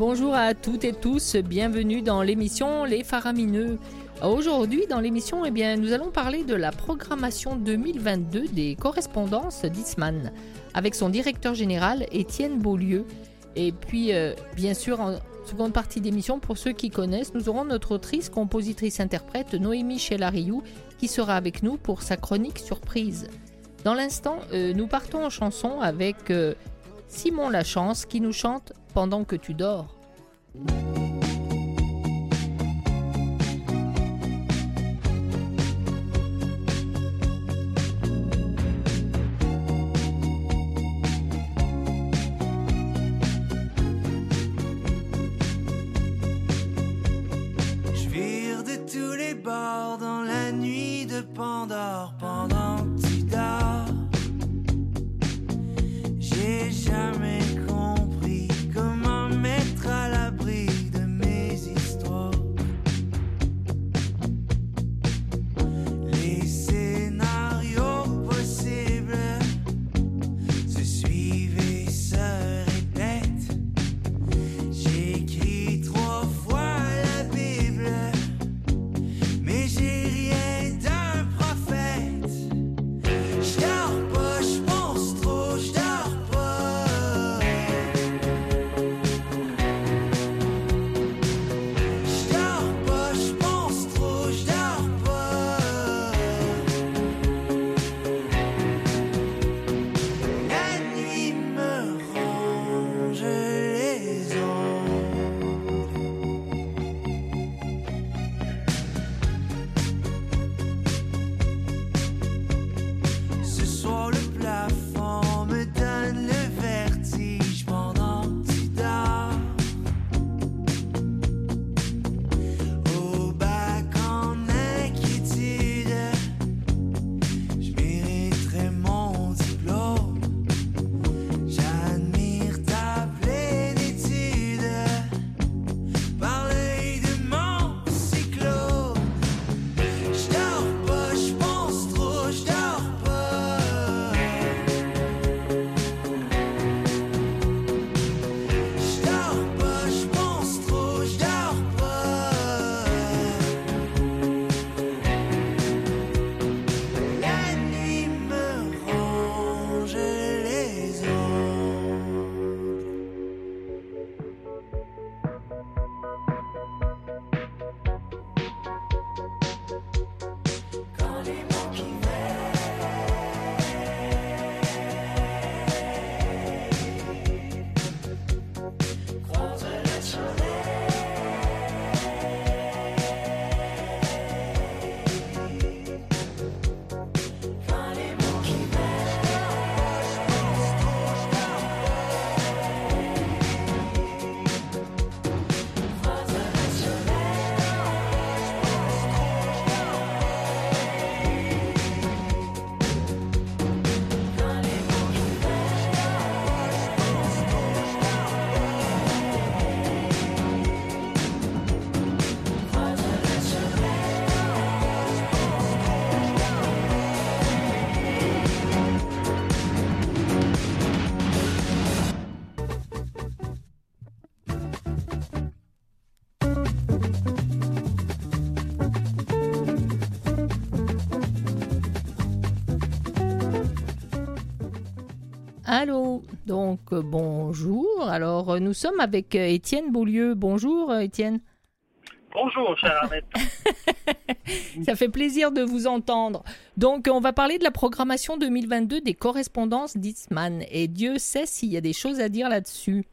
bonjour à toutes et tous, bienvenue dans l'émission Les Faramineux. Aujourd'hui, dans l'émission, eh bien, nous allons parler de la programmation 2022 des correspondances d'Isman, avec son directeur général Étienne Beaulieu. Et puis, euh, bien sûr, en seconde partie d'émission, pour ceux qui connaissent, nous aurons notre autrice, compositrice, interprète Noémie Chelariou, qui sera avec nous pour sa chronique surprise. Dans l'instant, euh, nous partons en chanson avec euh, Simon Lachance qui nous chante Pendant que tu dors. Donc euh, bonjour. Alors, euh, nous sommes avec euh, Étienne Beaulieu. Bonjour, Étienne. Bonjour, cher Ahmed. Ça fait plaisir de vous entendre. Donc, on va parler de la programmation 2022 des correspondances d'Isman. Et Dieu sait s'il y a des choses à dire là-dessus.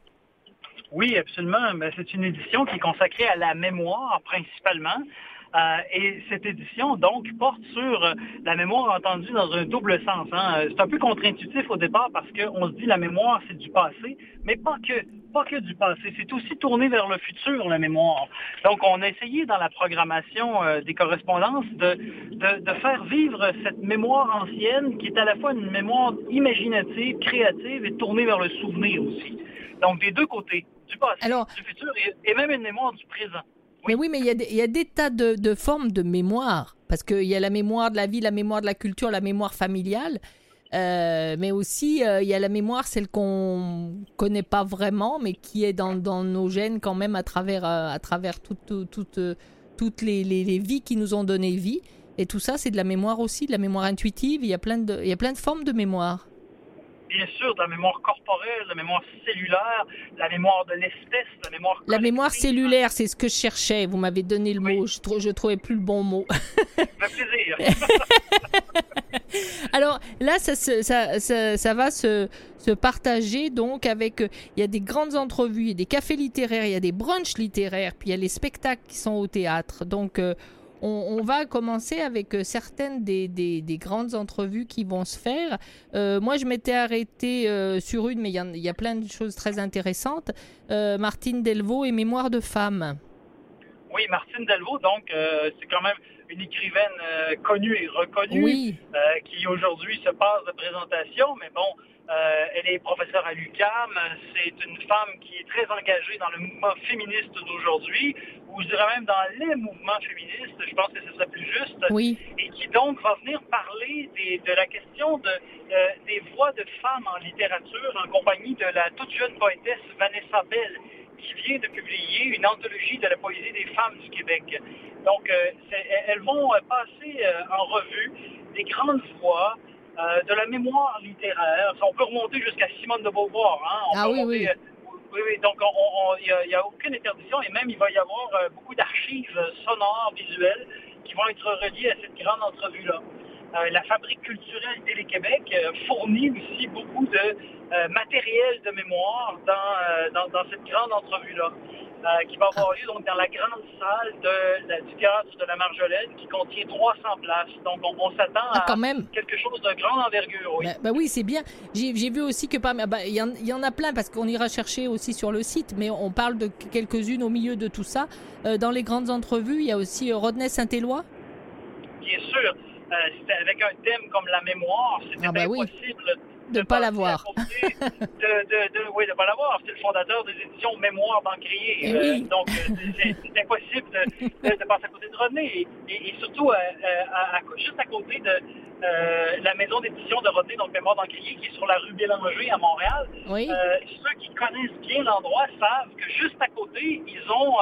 Oui, absolument. Ben, c'est une édition qui est consacrée à la mémoire principalement. Euh, et cette édition, donc, porte sur euh, la mémoire entendue dans un double sens. hein. Euh, C'est un peu contre-intuitif au départ parce qu'on se dit la mémoire, c'est du passé, mais pas que, pas que du passé. C'est aussi tourné vers le futur, la mémoire. Donc, on a essayé dans la programmation euh, des correspondances de, de, de faire vivre cette mémoire ancienne qui est à la fois une mémoire imaginative, créative et tournée vers le souvenir aussi. Donc, des deux côtés, du passé, Alors- du futur et, et même une mémoire du présent. Mais oui, mais il y, a des- tas de, formes de mémoire. Parce qu'il y a la mémoire de la vie, la mémoire de la culture, la mémoire familiale. Euh, mais aussi, euh, il y a la mémoire, celle qu'on connaît pas vraiment, mais qui est dans, nos gènes quand même à travers, euh, à travers toutes, les, les vies qui nous ont donné vie. Et tout ça, c'est de la mémoire aussi, de la mémoire intuitive. Il y a plein de, il y a plein de formes de mémoire bien sûr, de la mémoire corporelle, la mémoire cellulaire, la mémoire de l'espèce, la mémoire. La mémoire cellulaire, c'est ce que je cherchais. Vous m'avez donné le mot. Je, trouvais plus le bon mot. Ça plaisir. Alors là, ça, ça, ça, ça va se, se, partager donc avec. Il y a des grandes entrevues, il y a des cafés littéraires, il y a des brunchs littéraires, puis il y a les spectacles qui sont au théâtre. Donc. Euh, on, va commencer avec euh, certaines des, grandes entrevues qui vont se faire. Euh, moi, je m'étais arrêtée euh, sur une, mais il y, a plein de choses très intéressantes. Martine Delvaux et Mémoire de femme. Oui, Martine Delvaux, donc, c'est quand même une écrivaine connue et reconnue qui aujourd'hui se passe de présentation, mais bon, elle est professeure à l'UCAM. C'est une femme qui est très engagée dans le mouvement féministe d'aujourd'hui ou je dirais même dans les mouvements féministes, je pense que ce serait plus juste, oui. et qui donc va venir parler de la question de, euh, des voix de femmes en littérature en compagnie de la toute jeune poétesse Vanessa Bell, qui vient de publier une anthologie de la poésie des femmes du Québec. Donc, euh, elles vont euh, passer en revue des grandes voix de la mémoire littéraire. On peut remonter jusqu'à Simone de Beauvoir. Hein? ah oui, oui oui, oui. Donc, il n'y a, aucune interdiction et même il va y avoir euh, beaucoup d'archives sonores, visuelles qui vont être reliées à cette grande entrevue-là. Euh, la Fabrique culturelle Télé-Québec euh, fournit aussi beaucoup de matériel de mémoire dans, dans cette grande entrevue-là. Euh, qui va avoir lieu donc, dans la grande salle de, du théâtre de la Marjolaine qui contient 300 places. Donc, on, s'attend ah, à même. quelque chose de grande envergure. Oui, ben, ben oui c'est bien. J'ai vu aussi que ben, il y, en a plein parce qu'on ira chercher aussi sur le site, mais on parle de quelques-unes au milieu de tout ça. Euh, dans les grandes entrevues, il y a aussi euh, Rodney Saint-Éloi? Bien sûr. Avec un thème comme la mémoire, c'était ah, ben impossible de ne pas l'avoir. oui, de ne pas l'avoir. C'est le fondateur des éditions Mémoire d'Encrier. Eh euh, donc, euh, c'est impossible de, passer à côté de Rodney. Et, surtout, euh, juste à côté de la maison d'édition de Rodney, donc Mémoire d'Encrier, qui est sur la rue Bélanger à Montréal. ceux qui connaissent bien l'endroit savent que juste à côté, ils ont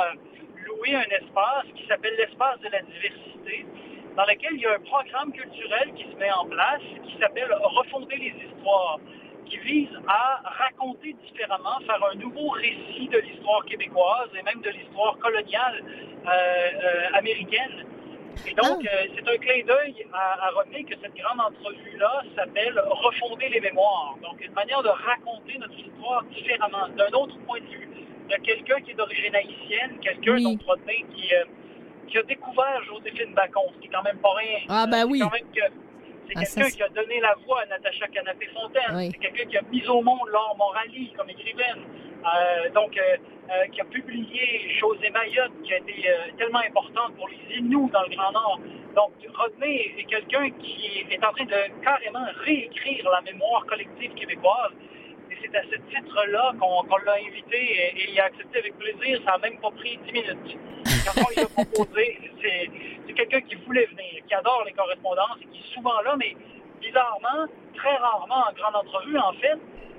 loué un espace qui s'appelle l'espace de la diversité dans lequel il y a un programme culturel qui se met en place qui s'appelle Refonder les histoires, qui vise à raconter différemment, faire un nouveau récit de l'histoire québécoise et même de l'histoire coloniale euh, euh, américaine. Et donc, ah. euh, c'est un clin d'œil à, à que cette grande entrevue-là s'appelle Refonder les mémoires. Donc, une manière de raconter notre histoire différemment, d'un autre point de vue, de quelqu'un qui est d'origine haïtienne, quelqu'un, oui. qui qui a découvert Joséphine Bacon, ce qui est quand même pas rien. Ah ben oui. C'est ah, quelqu'un qui a donné la voix à Natacha Canapé-Fontaine. C'est quelqu'un qui a mis au monde Laure Morali comme écrivaine. Euh, donc, euh, euh, qui a publié Chose et Mayotte, qui a été tellement importante pour les Inuits dans le Grand Nord. Donc, Rodney est quelqu'un qui est en train de carrément réécrire la mémoire collective québécoise. Et c'est à ce titre-là qu'on l'a invité et, il a accepté avec plaisir. Ça n'a même pas pris 10 minutes c'est quelqu'un qui voulait venir, qui adore les correspondances et qui est souvent là, mais bizarrement, très rarement en grande entrevue, en fait,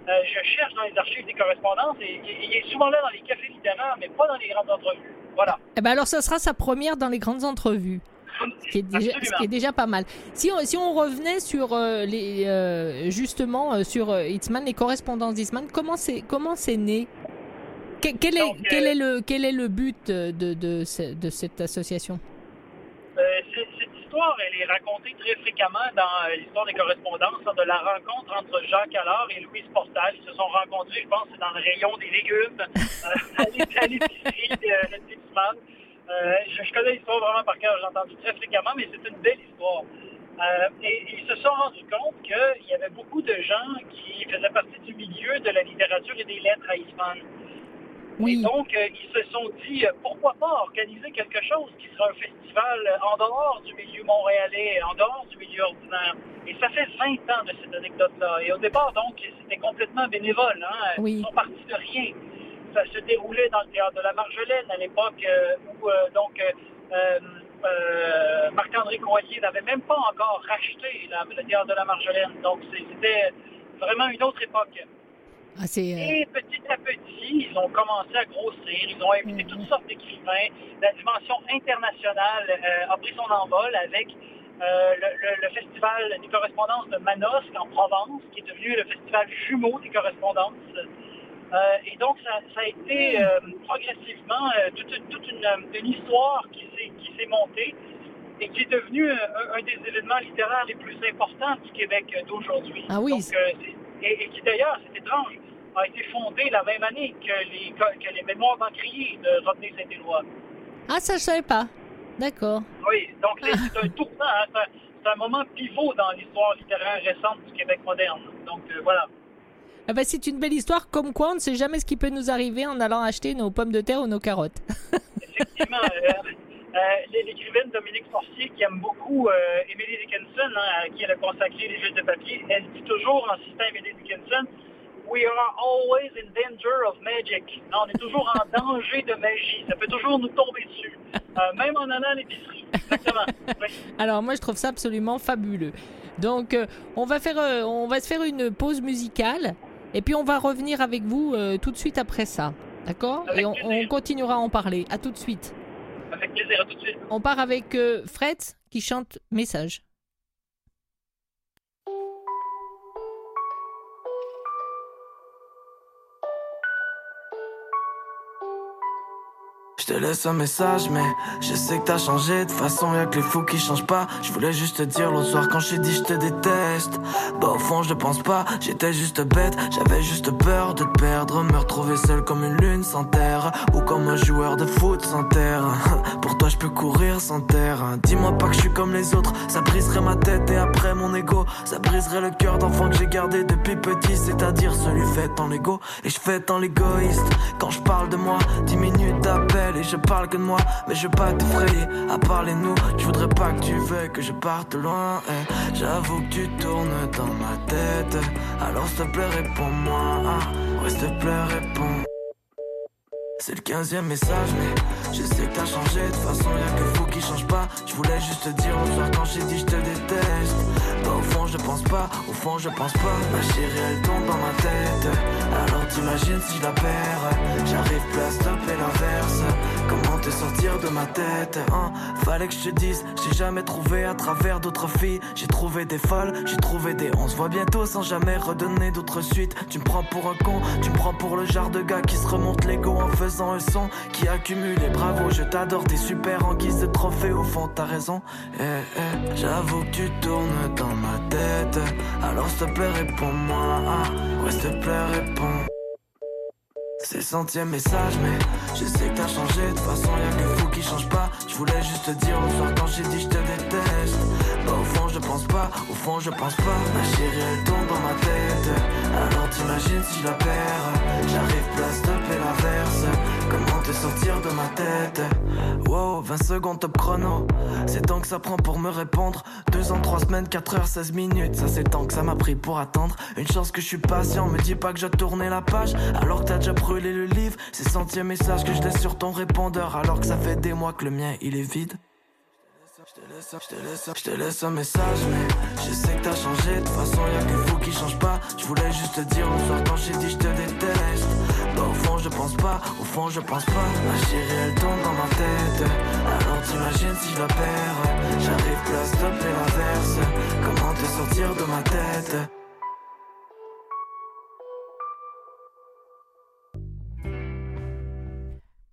euh, je cherche dans les archives des correspondances et, il est souvent là dans les cafés littéraires, mais pas dans les grandes entrevues. Voilà. Eh ben alors, ce sera sa première dans les grandes entrevues. Ce qui, est déjà, ce qui est déjà, pas mal. Si on, si on revenait sur euh, les euh, justement sur Hitzman, les correspondances d'Hitzman, comment c'est comment c'est né? Quel, est, euh, quel, est le, quel est le but de, de, de cette association? Euh, Cette histoire, elle est racontée très fréquemment dans euh, l'histoire des correspondances, de la rencontre entre Jacques Allard et Louise Portal. Ils se sont rencontrés, je pense, dans le rayon des légumes, à l'épicerie de je, je, connais l'histoire vraiment par cœur, j'ai entendu très fréquemment, mais c'est une belle histoire. et ils se sont rendus compte qu'il y avait beaucoup de gens qui faisaient partie du milieu de la littérature et des lettres à Eastman. Et donc, euh, ils se sont dit, euh, pourquoi pas organiser quelque chose qui sera un festival euh, en dehors du milieu montréalais, en dehors du milieu ordinaire. Et ça fait 20 ans de cette anecdote-là. Et au départ, donc, c'était complètement bénévole. Hein? Ils sont partis de rien. Ça se déroulait dans le théâtre de la Marjolaine à l'époque où, donc, euh, Marc-André Coilier n'avait même pas encore racheté la, le théâtre de la Marjolaine. Donc, c'était vraiment une autre époque. Ah, euh, Et petit à petit, ils ont commencé à grossir. Ils ont invité Mhm. toutes sortes d'écrivains. La dimension internationale euh, a pris son envol avec euh, le, le- le festival des correspondances de Manosque en Provence, qui est devenu le festival jumeau des correspondances. Euh, et donc, ça, ça a été euh, progressivement euh, toute, une- toute une, une histoire qui s'est montée et qui est devenu un, un des événements littéraires les plus importants du Québec d'aujourd'hui. Ah oui, Donc, euh, et, et qui d'ailleurs, c'est étrange, a été fondé la même année que les, que les mémoires d'encrier de Rodney Saint-Éloi. Ah, ça, je savais pas. D'accord. Oui, donc c'est c'est un tournant, hein, c'est un- moment pivot dans l'histoire littéraire récente du Québec moderne. Donc euh, voilà. Ah bah, c'est une belle histoire, comme quoi on ne sait jamais ce qui peut nous arriver en allant acheter nos pommes de terre ou nos carottes. Effectivement, euh, euh, l'écrivaine Dominique Forcier, qui aime beaucoup euh, Emily Dickinson, hein, à qui elle a consacré les jeux de papier, elle dit toujours en citant Emily Dickinson, We are always in danger of magic. Non, on est toujours en danger de magie. Ça peut toujours nous tomber dessus. Euh, même en allant à l'épicerie. Exactement. Oui. Alors moi je trouve ça absolument fabuleux. Donc euh, on va faire euh, on va se faire une pause musicale et puis on va revenir avec vous euh, tout de suite après ça. D'accord? Et on continuera à en parler. À tout de suite. Avec plaisir. À tout de suite. On part avec euh, Fred qui chante Message. Je te laisse un message, mais je sais que t'as changé. De façon, y'a que les fous qui changent pas. Je voulais juste te dire l'autre soir quand je t'ai dit je te déteste. Bah, au fond, je pense pas, j'étais juste bête. J'avais juste peur de te perdre, me retrouver seul comme une lune sans terre. Ou comme un joueur de foot sans terre. Pour toi, je peux courir sans terre. Dis-moi pas que je suis comme les autres, ça briserait ma tête et après mon ego. Ça briserait le cœur d'enfant que j'ai gardé depuis petit, c'est-à-dire celui fait en l'ego. Et je fais en l'égoïste. Quand je parle de moi, 10 minutes d'appel je parle que de moi. Mais je veux pas t'effrayer, à parler nous. Je voudrais pas que tu veuilles que je parte loin. eh. J'avoue que tu tournes dans ma tête. Alors s'il te plaît, réponds-moi. ah. S'il te plaît, réponds. C'est le quinzième message, mais je sais que t'as changé. De toute façon, y'a que vous qui change pas. Je voulais juste te dire au soir quand j'ai dit je te déteste. Bah, au fond, je pense pas, au fond, je pense pas. Ma chérie, elle tombe dans ma tête. Alors t'imagines si je la perds? J'arrive plus à stopper l'inverse. Sortir de ma tête, hein Fallait que je te dise, j'ai jamais trouvé à travers d'autres filles. J'ai trouvé des folles, j'ai trouvé des. On se voit bientôt sans jamais redonner d'autres suites. Tu me prends pour un con, tu me prends pour le genre de gars qui se remonte l'ego en faisant un son qui accumule les bravo. Je t'adore, t'es super en guise de trophée. Au fond, t'as raison. Eh, eh, J'avoue que tu tournes dans ma tête. Alors s'il te plaît, réponds-moi. ah. Ouais, s'il te plaît, réponds. C'est le centième message, mais je sais que t'as changé. De toute façon, y'a que vous qui change pas. Je voulais juste te dire au soir quand j'ai dit je te déteste. Bah, au fond, je pense pas, au fond, je pense pas. Ma chérie, elle tombe dans ma tête. Alors t'imagines si je la perds? J'arrive à stopper l'inverse. Sortir de ma tête? Wow, 20 secondes top chrono. C'est tant que ça prend pour me répondre. 2 ans, 3 semaines, 4 heures, 16 minutes. Ça, c'est tant que ça m'a pris pour attendre. Une chance que je suis patient. Me dis pas que je tourné la page. Alors que t'as déjà brûlé le livre. C'est centième message que je laisse sur ton répondeur. Alors que ça fait des mois que le mien, il est vide. Je te laisse, je te laisse, un message, mais je sais que t'as changé. De toute façon, y'a que vous qui change pas. Je voulais juste te dire au soir quand j'ai dit je te déteste. Au fond, je pense pas, au fond, je pense pas. Ma chérie, elle tombe dans ma tête. Alors t'imagines si je la perds? J'arrive plus à stopper l'inverse. Comment te sortir de ma tête?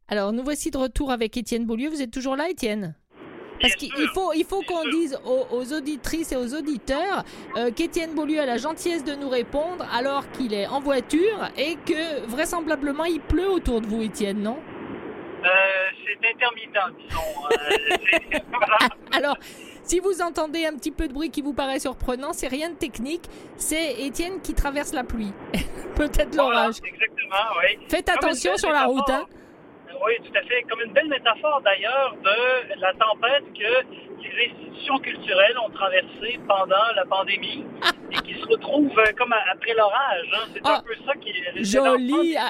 Alors nous voici de retour avec Étienne Beaulieu. Vous êtes toujours là, Étienne? Parce qu'il faut, il faut qu'on dise aux, aux auditrices et aux auditeurs euh, qu'Étienne Beaulieu a la gentillesse de nous répondre alors qu'il est en voiture et que vraisemblablement il pleut autour de vous, Étienne, non? Euh, c'est intermittent, disons. Euh, voilà. Alors, si vous entendez un petit peu de bruit qui vous paraît surprenant, c'est rien de technique, c'est Étienne qui traverse la pluie. Peut-être Voilà, l'orage. exactement, oui. Faites attention sur la route, hein. Oui, tout à fait. Comme une belle métaphore d'ailleurs de la tempête que les institutions culturelles ont traversée pendant la pandémie et qui se retrouve euh, comme après l'orage. Hein. C'est un Ah, peu ça qui est. joli. Ah,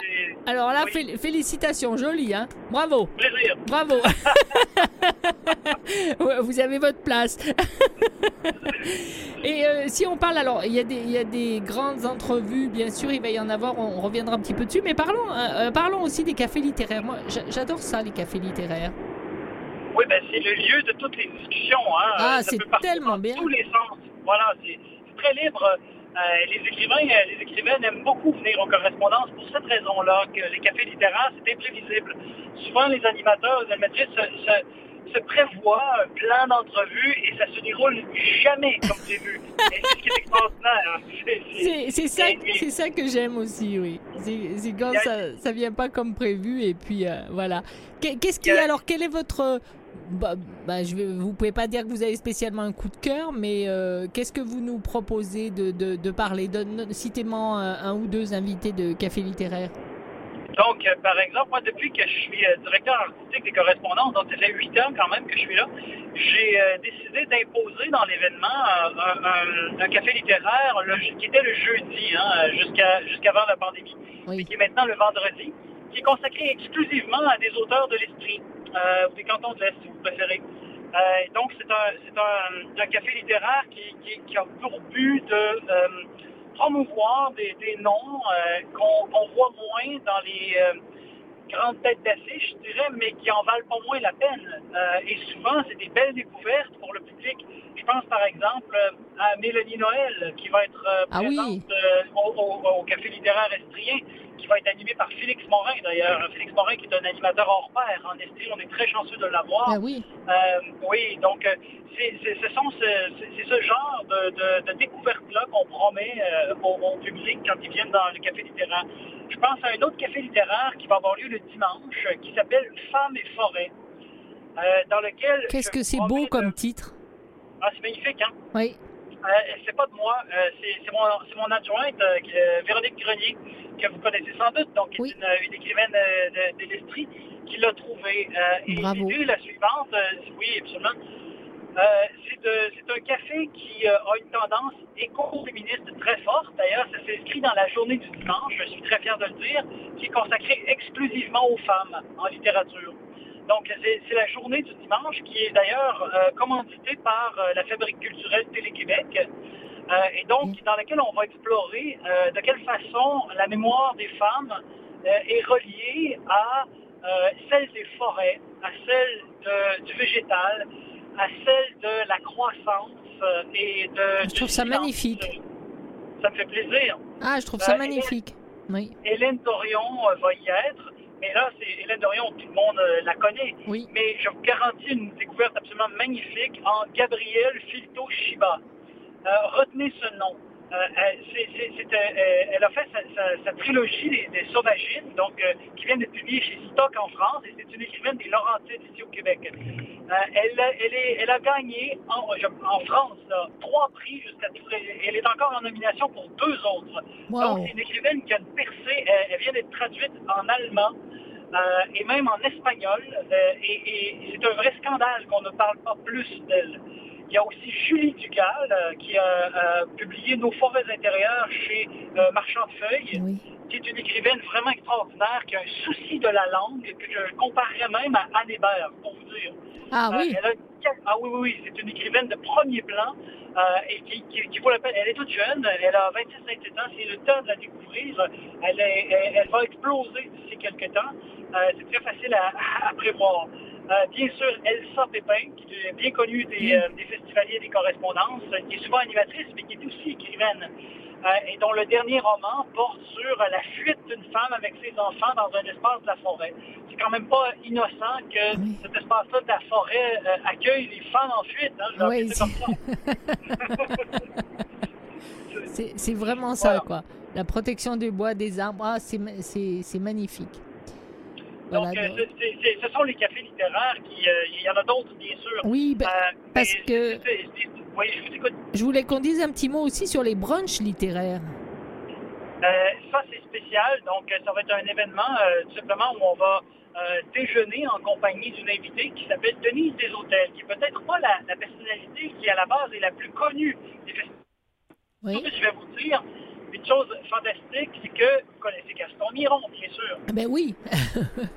Alors là, Oui. félicitations, joli, hein Bravo, Plaisir. bravo. Vous avez votre place. Et euh, si on parle, alors, il y, a des- il y a des grandes entrevues, bien sûr, il va y en avoir, on, reviendra un petit peu dessus, mais parlons, euh, parlons aussi des cafés littéraires. Moi, j'adore ça, les cafés littéraires. Oui, ben c'est le lieu de toutes les discussions. Hein. Ah, c'est tellement dans bien. tous les sens. Voilà, c'est très libre. Euh, les écrivains, euh, les écrivaines aiment beaucoup venir aux correspondances pour cette raison-là, que les cafés littéraires, c'est imprévisible. Souvent, les animateurs, les animatrices se, se- se prévoient un plan d'entrevue et ça se déroule jamais comme prévu. Et c'est ce qui est extraordinaire. C'est- c'est- C'est c'est ça, c'est que j'aime aussi, oui. C'est quand ça, ça vient pas comme prévu et puis euh, voilà. Qu'est- Qu'est-ce qui Il y a- alors quel est votre bah, bah, je vais, vous pouvez pas dire que vous avez spécialement un coup de cœur, mais euh, qu'est-ce que vous nous proposez de, de, de parler? Citez-moi un, un ou deux invités de café littéraire. Donc, euh, par exemple, moi, depuis que je suis euh, directeur artistique des correspondances, donc ça fait huit ans quand même que je suis là, j'ai euh, décidé d'imposer dans l'événement un, un- un café littéraire le- qui était le jeudi, hein, jusqu'à jusqu'avant la pandémie, Oui. et qui est maintenant le vendredi, qui est consacré exclusivement à des auteurs de l'esprit, ou des cantons de l'Est, si vous préférez. Donc, c'est un, café littéraire qui, qui- qui a pour but de promouvoir des, des noms euh, qu'on voit moins dans les euh, grandes têtes d'affiche, je dirais, mais qui en valent pas moins la peine. Euh, et souvent, c'est des belles découvertes pour le public. Je pense par exemple à Mélanie Noël, qui va être Ah oui. présente au, au- au Café littéraire estrien, qui va être animé par Félix Morin d'ailleurs. Félix Morin qui est un animateur hors pair en Estrie. On est très chanceux de l'avoir. Ah oui. Euh, oui, donc euh, c'est ce, ce, genre de, de, de découverte-là qu'on promet euh, au, au public quand ils viennent dans le café littéraire. Je pense à un autre café littéraire qui va avoir lieu le dimanche, qui s'appelle Femmes et forêt, euh, dans lequel... Qu'est-ce que c'est beau de- comme titre? Ah, c'est magnifique, hein? Oui. Euh, c'est pas de moi, euh, c'est mon, adjointe, euh, euh, Véronique Grenier, que vous connaissez sans doute, donc qui Oui. est une, une écrivaine de, de l'Estrie, qui l'a trouvé. Euh, et l'idée la suivante, oui, absolument. C'est un café qui a une tendance éco-féministe très forte. D'ailleurs, ça s'inscrit dans la journée du dimanche, je suis très fier de le dire, qui est consacrée exclusivement aux femmes en littérature. Donc, c'est la journée du dimanche qui est d'ailleurs euh, commanditée par euh, la Fabrique culturelle Télé-Québec. euh, et donc, dans laquelle on va explorer de quelle façon la mémoire des femmes est reliée à celle des forêts, à celle de- du végétal, à celle de la croissance et de... Je trouve ça magnifique. Ça me fait plaisir. Ah, je trouve ça magnifique. Oui. Hélène Dorion va y être, mais là, c'est Hélène Dorion, tout le monde euh, la connaît. Oui. Mais je vous garantis une découverte absolument magnifique en Gabrielle Filto Shiba. Euh, retenez ce nom. Euh, elle, c'est- c'est- c'est, elle a fait sa, sa- sa trilogie des, des Sauvagines, donc, qui vient d'être publiée chez Stock en France, et c'est une écrivaine des Laurentides ici au Québec. Elle, a- elle, est- elle a gagné en, France là, trois prix jusqu'à Elle est encore en nomination pour deux autres. Wow. Donc, c'est une écrivaine qui a une percée. Elle, elle vient d'être traduite en allemand euh, et même en espagnol. euh, et c'est un vrai scandale qu'on ne parle pas plus d'elle. Il y a aussi Julie Ducal euh, qui a publié Nos forêts intérieures chez Marchand de Feuilles. Qui est une écrivaine vraiment extraordinaire, qui a un souci de la langue que je comparerais même à Anne Hébert, pour vous dire. Ah Euh, oui. elle a- ah oui, oui, oui, c'est une écrivaine de premier plan euh, et qui, qui, qui vaut la peine. Elle est toute jeune, elle a 26-27 ans, c'est le temps de la découvrir. Elle, est- elle, elle va exploser d'ici quelques temps. Euh, c'est très facile à, à prévoir. Euh, bien sûr, Elsa Pépin, qui est bien connue des, euh, des festivaliers des correspondances, qui est souvent animatrice, mais qui est aussi écrivaine. Euh, et dont le dernier roman porte sur la fuite d'une femme avec ses enfants dans un espace de la forêt. C'est quand même pas innocent que Oui. cet espace-là de la forêt euh, accueille les femmes en fuite. Hein, Oui. C'est c'est vraiment ça, Voilà. quoi. La protection des bois, des arbres, ah, c'est c'est c'est magnifique. Donc, Voilà, euh, donc- c'est- c'est- c'est- ce sont les cafés littéraires qui... euh, Il y en a d'autres, bien sûr. Oui, ben, Euh, parce que- c'est- Oui, je vous écoute. je voulais qu'on dise un petit mot aussi sur les brunchs littéraires. Euh, ça, c'est spécial. Donc, euh, ça va être un événement euh, tout simplement où on va euh, déjeuner en compagnie d'une invitée qui s'appelle Denise Deshôtels, qui est peut-être pas la, la personnalité qui, à la base, est la plus connue des festivals. Oui. je vais vous dire, une chose fantastique, c'est que vous connaissez Gaston Miron, bien sûr. Ah ben oui.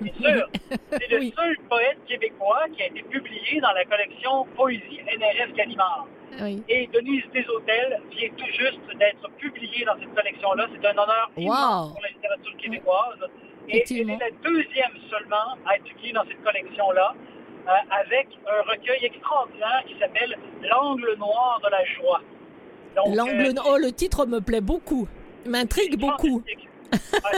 bien sûr. C'est le seul poète québécois qui a été publié dans la collection Poésie NRF Gallimard. Oui. Et Denise Deshôtels vient tout juste d'être publiée dans cette collection-là. C'est un honneur immense pour la littérature québécoise. Et elle est la deuxième seulement à être publiée dans cette collection-là, euh, avec un recueil extraordinaire qui s'appelle L'angle noir de la joie. L'angle. Euh, oh, le titre me plaît beaucoup. M'intrigue beaucoup. Ah,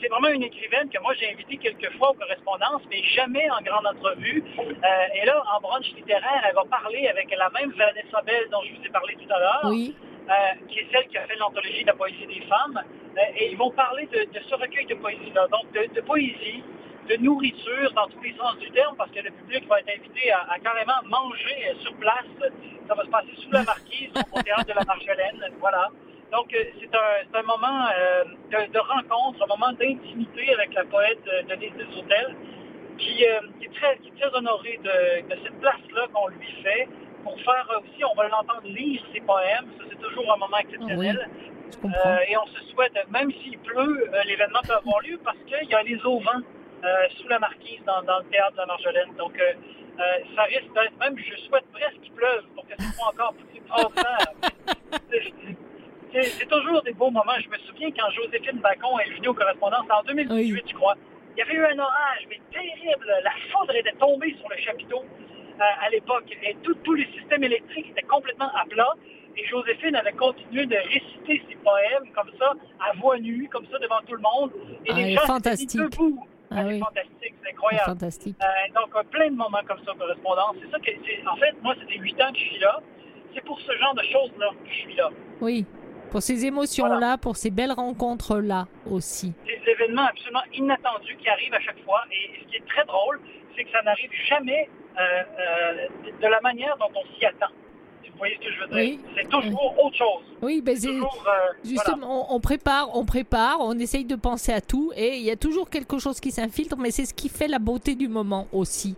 c'est vraiment une écrivaine que moi j'ai invitée quelques fois aux correspondances, mais jamais en grande entrevue. Euh, et là, en brunch littéraire, elle va parler avec la même Vanessa Bell dont je vous ai parlé tout à l'heure, oui. Euh, qui est celle qui a fait l'anthologie de la poésie des femmes. et ils vont parler de, ce recueil de poésie-là, donc de, poésie, de nourriture dans tous les sens du terme, parce que le public va être invité à, carrément manger sur place. Ça va se passer sous la marquise, au théâtre de la Marjolaine. Voilà. Donc, euh, c'est un, moment euh, de, rencontre, un moment d'intimité avec la poète euh, Denise Deshôtels, qui, qui, est très, qui très honorée de, cette place-là qu'on lui fait pour faire aussi, on va l'entendre lire ses poèmes. Ça, c'est toujours un moment exceptionnel. et on se souhaite, même s'il pleut, l'événement peut avoir lieu parce qu'il y a les auvents sous la marquise dans, le théâtre de la Marjolaine. Donc, ça risque d'être, même je souhaite presque qu'il pleuve pour que ce soit encore plus. c'est toujours des beaux moments. Je me souviens quand Joséphine Bacon est venue aux correspondances en 2018, je crois. Il y avait eu un orage, mais terrible. La foudre était tombée sur le chapiteau euh, à l'époque. Et tous les systèmes électriques étaient complètement à plat. Et Joséphine avait continué de réciter ses poèmes comme ça, à voix nue, comme ça, devant tout le monde. Et ah, les gens fantastique. debout. Ah, fantastique, c'est incroyable. Fantastique. Euh, donc, plein de moments comme ça aux correspondances. C'est ça que, en fait, moi, c'était huit ans que je suis là. C'est pour ce genre de choses-là que je suis là. Oui pour ces émotions-là, pour ces belles rencontres-là aussi. Des événements absolument inattendus qui arrivent à chaque fois. Et ce qui est très drôle, c'est que ça n'arrive jamais euh, euh, de la manière dont on s'y attend. Vous voyez ce que je veux dire? C'est toujours autre chose. Oui, ben c'est euh, justement, on, prépare, on prépare, on essaye de penser à tout et il y a toujours quelque chose qui s'infiltre, mais c'est ce qui fait la beauté du moment aussi.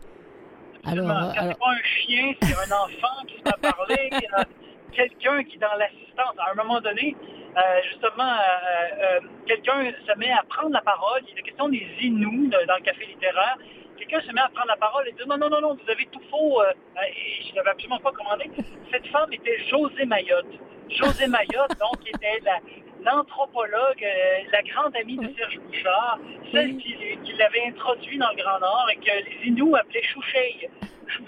Alors, alors... c'est pas un chien, c'est un enfant qui se met parler quelqu'un qui, dans l'assistance, à un moment donné, euh, justement, euh, euh, quelqu'un se met à prendre la parole. Il est question des Inuits dans le café littéraire. Quelqu'un se met à prendre la parole et dit non, non, non, non, vous avez tout faux. et je n'avais absolument pas commandé. Cette femme était José Mayotte. José Mayotte, donc, était l'anthropologue, la grande amie de Serge Bouchard, celle qui, l'avait introduit dans le Grand Nord et que les Inuits appelaient Choucheille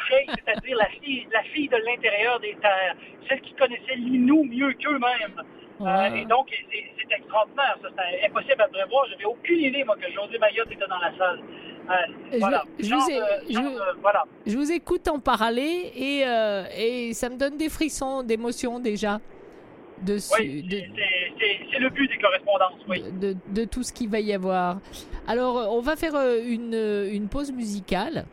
c'est-à-dire la fille, la fille de l'intérieur des terres, celle qui connaissait l'Inou mieux qu'eux-mêmes. Euh, et donc, c'est extraordinaire. C'est impossible à prévoir. J'avais aucune idée, moi, que José Mayotte était dans la salle. Euh, voilà. Je, vous écoute en parler et, euh, et ça me donne des frissons d'émotion déjà. Dessus, c'est le but des correspondances, oui. De, de, tout ce qu'il va y avoir. Alors, on va faire une, une pause musicale.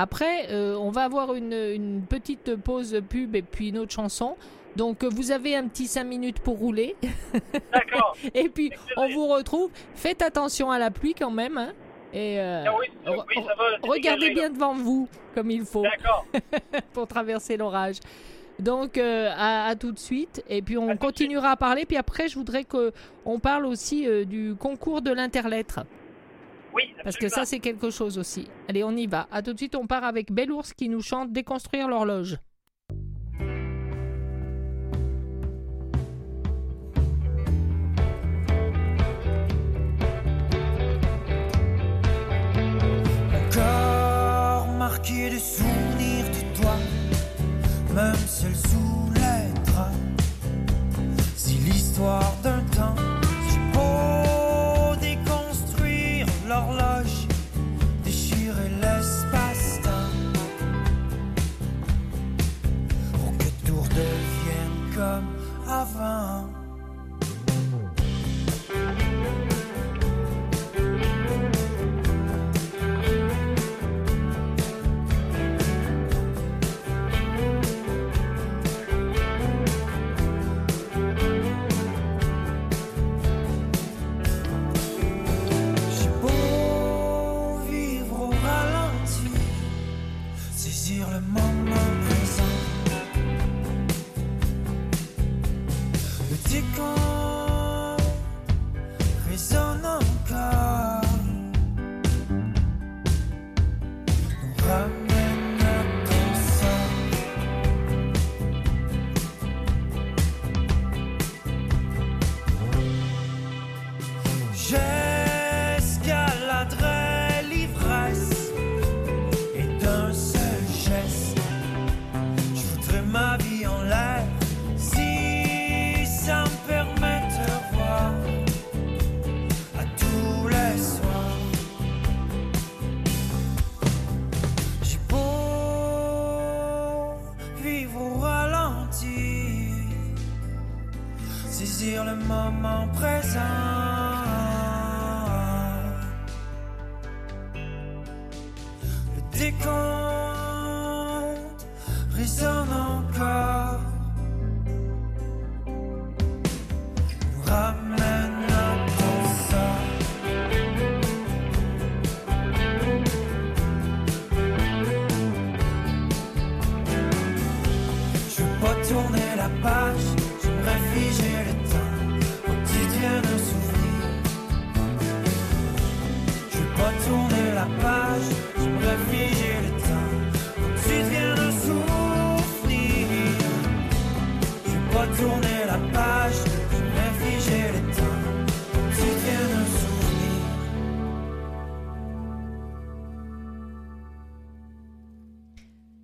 Après, euh, on va avoir une, petite pause pub et puis une autre chanson. Donc, vous avez un petit 5 minutes pour rouler. D'accord. et puis, on vous retrouve. Faites attention à la pluie quand même. Hein. Et euh, ah oui, ça va, regardez bien devant vous, comme il faut. Pour traverser l'orage. Donc, euh, à, tout de suite. Et puis, on continuera à parler. Puis après, je voudrais qu'on parle aussi du concours de l'interlettre. Oui, Parce que ça, c'est quelque chose aussi. Allez, on y va. À tout de suite, on part avec Belle Ours qui nous chante Déconstruire l'horloge. Encore marqué de souvenirs de toi, même seul sous les draps. Si l'histoire d'un temps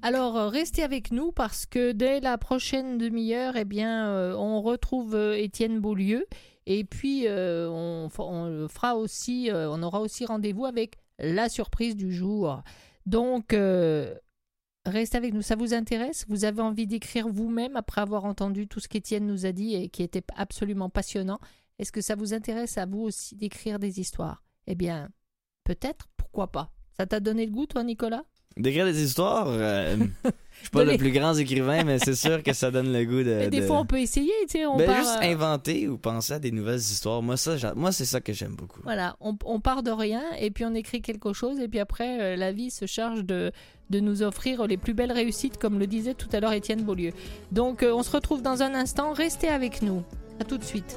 Alors, euh, restez avec nous parce que dès la prochaine demi-heure, eh bien, euh, on retrouve euh, Étienne Beaulieu. Et puis, on, fera aussi, on aura aussi rendez-vous avec la surprise du jour. Donc, restez avec nous. Ça vous intéresse? Vous avez envie d'écrire vous-même après avoir entendu tout ce qu'Étienne nous a dit et qui était absolument passionnant? Est-ce que ça vous intéresse à vous aussi d'écrire des histoires? Eh bien, peut-être, pourquoi pas Ça t'a donné le goût, toi, Nicolas? D'écrire des histoires, euh, je suis pas les- le plus grand écrivain, mais c'est sûr que ça donne le goût de. Mais Des de- fois, on peut essayer, tu sais. On Ben, part, juste euh, inventer ou penser à des nouvelles histoires. Moi, ça, moi c'est ça que j'aime beaucoup. Voilà, on, on part de rien et puis on écrit quelque chose et puis après euh, la vie se charge de, de nous offrir les plus belles réussites comme le disait tout à l'heure Étienne Beaulieu. Donc euh, on se retrouve dans un instant, restez avec nous. À tout de suite.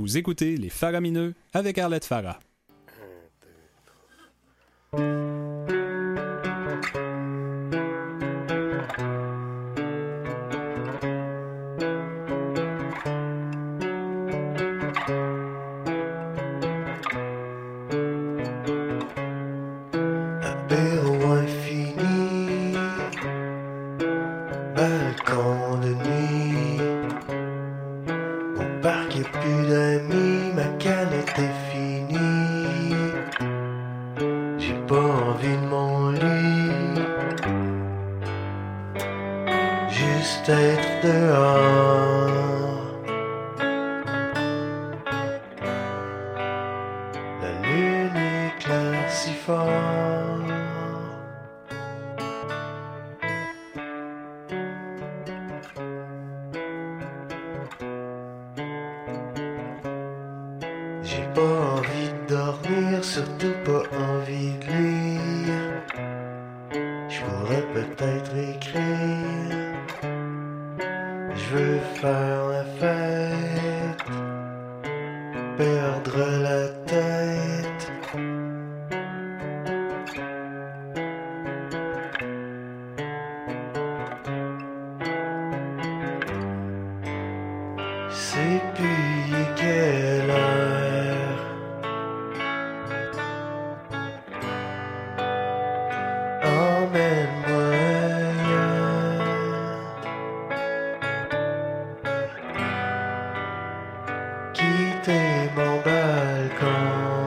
Vous écoutez Les Faramineux avec Arlette Farah. Quitter mon balcon.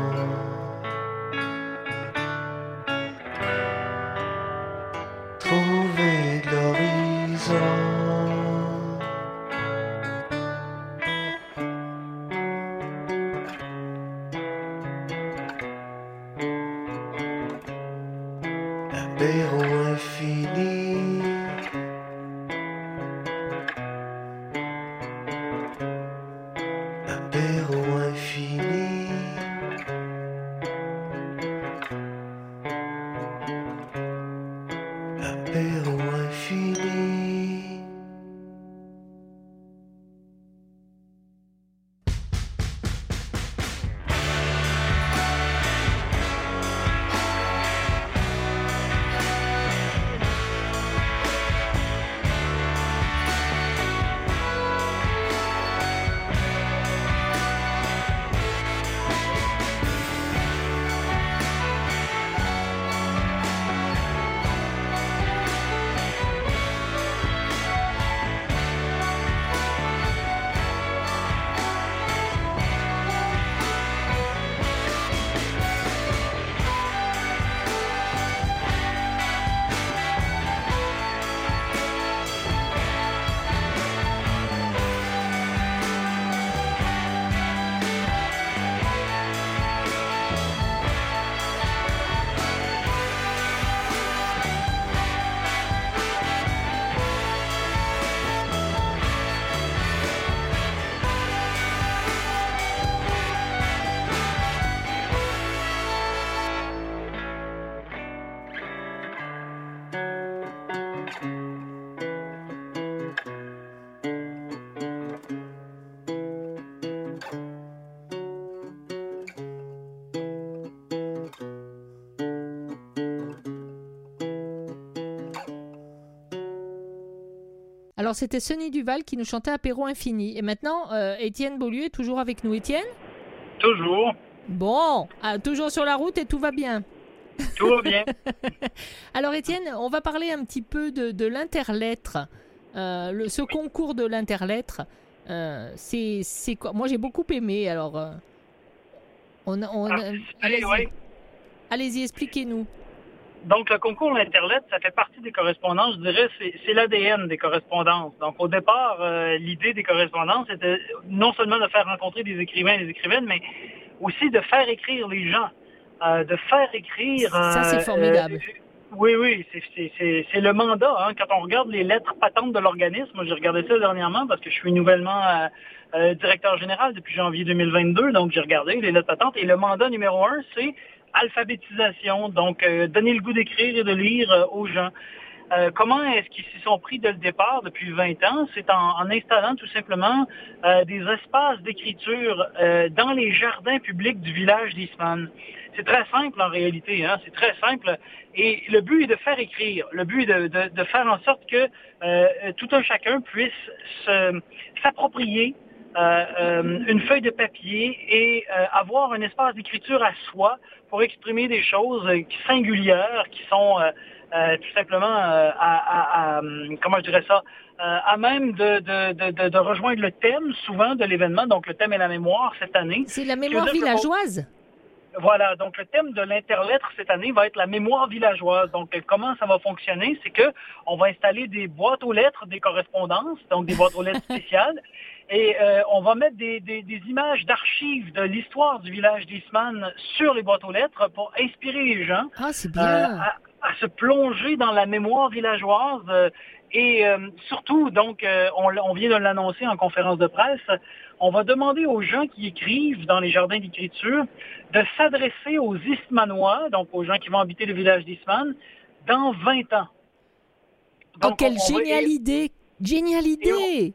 Alors c'était Sonny Duval qui nous chantait Apéro Infini. Et maintenant, euh, Étienne Beaulieu est toujours avec nous. Étienne Toujours. Bon, ah, toujours sur la route et tout va bien. Tout va bien. Alors Étienne, on va parler un petit peu de, de l'interlettre. Euh, le- ce concours de l'interlettre, euh, c'est quoi? Moi j'ai beaucoup aimé. Alors, on, on, Ah, c'est- allez-y, ouais. allez-y, expliquez-nous. Donc, le concours Internet, ça fait partie des correspondances. Je dirais, c'est l'ADN des correspondances. Donc, au départ, euh, l'idée des correspondances était non seulement de faire rencontrer des écrivains et des écrivaines, mais aussi de faire écrire les gens, euh, de faire écrire. Ça, c'est euh, formidable. oui, oui, c'est- le mandat. hein. Quand on regarde les lettres patentes de l'organisme, moi, j'ai regardé ça dernièrement parce que je suis nouvellement directeur général depuis janvier 2022, donc j'ai regardé les lettres patentes. Et le mandat numéro un, c'est alphabétisation, donc euh, donner le goût d'écrire et de lire euh, aux gens. Euh, comment est-ce qu'ils s'y sont pris dès le départ depuis 20 ans? C'est en, installant tout simplement euh, des espaces d'écriture euh, dans les jardins publics du village d'Isman. C'est très simple en réalité, hein? c'est très simple. Et le but est de faire écrire, le but est de, de- de faire en sorte que tout un chacun puisse se- s'approprier une feuille de papier et euh, avoir un espace d'écriture à soi pour exprimer des choses euh, singulières, qui sont euh, euh, tout simplement euh, à, à- à, comment je dirais ça, euh, à même de, de, de, de- de rejoindre le thème souvent de l'événement. Donc le thème est la mémoire cette année. C'est la mémoire villageoise. Voilà, donc le thème de l'interlettre cette année va être la mémoire villageoise. Donc euh, comment ça va fonctionner, c'est que on va installer des boîtes aux lettres des correspondances, donc des boîtes aux lettres spéciales, et euh, on va mettre des, des- des images d'archives de l'histoire du village d'Isman sur les boîtes aux lettres pour inspirer les gens Ah, euh, à, à se plonger dans la mémoire villageoise. euh, et surtout, donc, on, vient de l'annoncer en conférence de presse, on va demander aux gens qui écrivent dans les jardins d'écriture de s'adresser aux Ismanois, donc aux gens qui vont habiter le village d'Isman, dans 20 ans. oh, Donc, quelle on- on va- géniale idée Géniale idée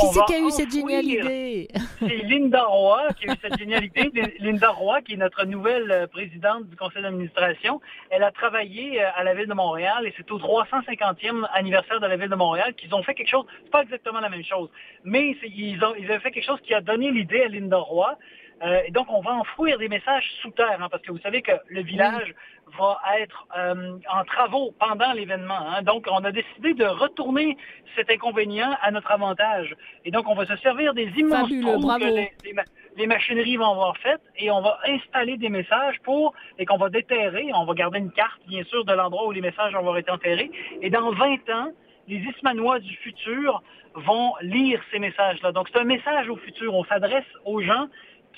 Qui c'est qui a eu cette géniale idée C'est Linda Roy qui a eu cette génialité. Linda Roy, qui est notre nouvelle euh, présidente du conseil d'administration, elle a travaillé euh, à la ville de Montréal et c'est au 350e anniversaire de la ville de Montréal qu'ils ont fait quelque chose, c'est pas exactement la même chose, mais ils, ont, ils avaient fait quelque chose qui a donné l'idée à Linda Roy Euh, et donc, on va enfouir des messages sous terre, hein, parce que vous savez que le village va être euh, en travaux pendant l'événement. hein. Donc, on a décidé de retourner cet inconvénient à notre avantage. Et donc, on va se servir des immenses trous que les, les machineries vont avoir faites et on va installer des messages pour et qu'on va déterrer. On va garder une carte, bien sûr, de l'endroit où les messages vont avoir été enterrés. Et dans 20 ans, les Ismanois du futur vont lire ces messages-là. Donc, c'est un message au futur. On s'adresse aux gens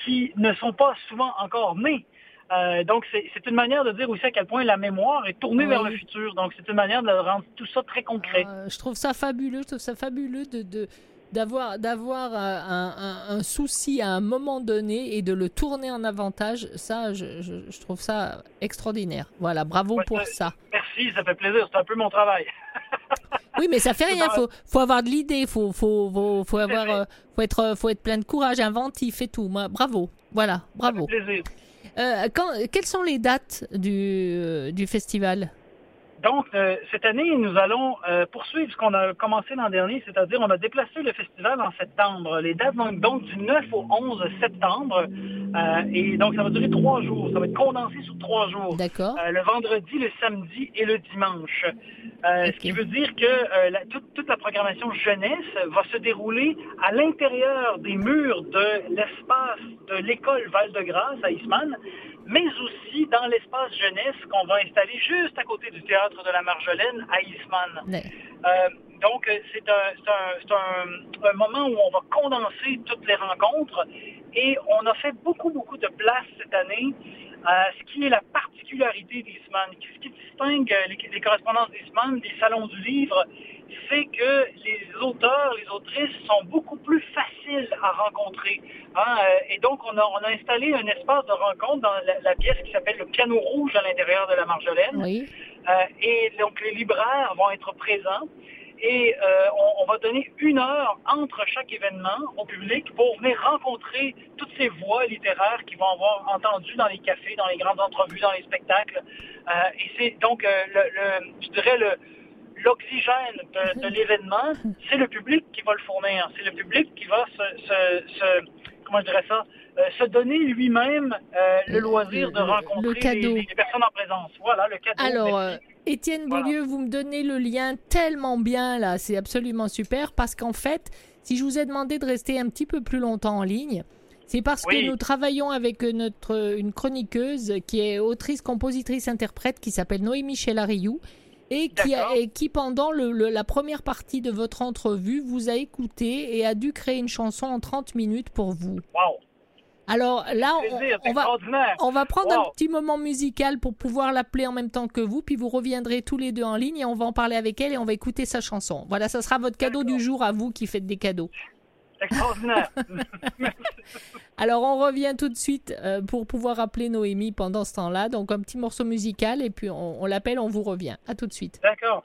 qui ne sont pas souvent encore nés. Euh, donc, c'est une manière de dire aussi à quel point la mémoire est tournée Oui. vers le futur. Donc, c'est une manière de rendre tout ça très concret. Euh, je trouve ça fabuleux, je trouve ça fabuleux de, d'avoir d'avoir euh, un, un- un souci à un moment donné et de le tourner en avantage. Ça, je, je- je trouve ça extraordinaire. Voilà, bravo Ouais, pour ça- ça. Merci, ça fait plaisir. C'est un peu mon travail. Oui, mais ça fait rien. Faut, faut avoir de l'idée. Faut, faut, faut, faut avoir, euh, faut être, euh, faut être plein de courage, inventif et tout. Moi, bravo. Voilà, bravo. Ça fait plaisir. Euh, quand, quelles sont les dates du, du festival? Donc, euh, cette année, nous allons euh, poursuivre ce qu'on a commencé l'an dernier, c'est-à-dire on a déplacé le festival en septembre. Les dates vont donc du 9 au 11 septembre. Euh, et donc, ça va durer trois jours. Ça va être condensé sur trois jours. D'accord. Le vendredi, le samedi et le dimanche. Ce qui veut dire que la- toute, toute la programmation jeunesse va se dérouler à l'intérieur des murs de l'espace de l'école Val-de-Grâce à Isman, mais aussi dans l'espace jeunesse qu'on va installer juste à côté du théâtre de la Marjolaine à Isman. Euh, donc, euh, c'est un, un- un- un moment où on va condenser toutes les rencontres et on a fait beaucoup, beaucoup de place cette année à ce qui est la particularité d'Isman. Ce qui distingue les, les correspondances d'Isman des salons du livre, c'est que les auteurs, les autrices sont beaucoup plus faciles à rencontrer. hein. Euh, Et donc, on a, on a installé un espace de rencontre dans la, la pièce qui s'appelle le piano rouge à l'intérieur de la Marjolaine. Oui. Euh, et donc, les libraires vont être présents. Et euh, on, on va donner une heure entre chaque événement au public pour venir rencontrer toutes ces voix littéraires qu'ils vont avoir entendues dans les cafés, dans les grandes entrevues, dans les spectacles. Euh, et c'est donc, le, le- je dirais, le, l'oxygène de, de l'événement, c'est le public qui va le fournir. C'est le public qui va se, se- se- comment je dirais ça, euh, se donner lui-même euh, le loisir de rencontrer le cadeau. les, les personnes en présence. Voilà, le cadeau. Alors, euh, Étienne Voilà. Beaulieu, vous me donnez le lien tellement bien là, c'est absolument super parce qu'en fait, si je vous ai demandé de rester un petit peu plus longtemps en ligne, c'est parce Oui. que nous travaillons avec notre une chroniqueuse qui est autrice, compositrice, interprète qui s'appelle Noémie Chelariou et qui, a- D'accord. et qui pendant le- le- la première partie de votre entrevue vous a écouté et a dû créer une chanson en 30 minutes pour vous. Wow. Alors là, on, va, extraordinaire. on va prendre un petit moment musical pour pouvoir l'appeler en même temps que vous, puis vous reviendrez tous les deux en ligne et on va en parler avec elle et on va écouter sa chanson. Voilà, ça sera votre cadeau du jour à vous qui faites des cadeaux. Extraordinaire. Alors on revient tout de suite euh, pour pouvoir appeler Noémie pendant ce temps-là. Donc un petit morceau musical et puis on, on l'appelle, on vous revient. À tout de suite. D'accord.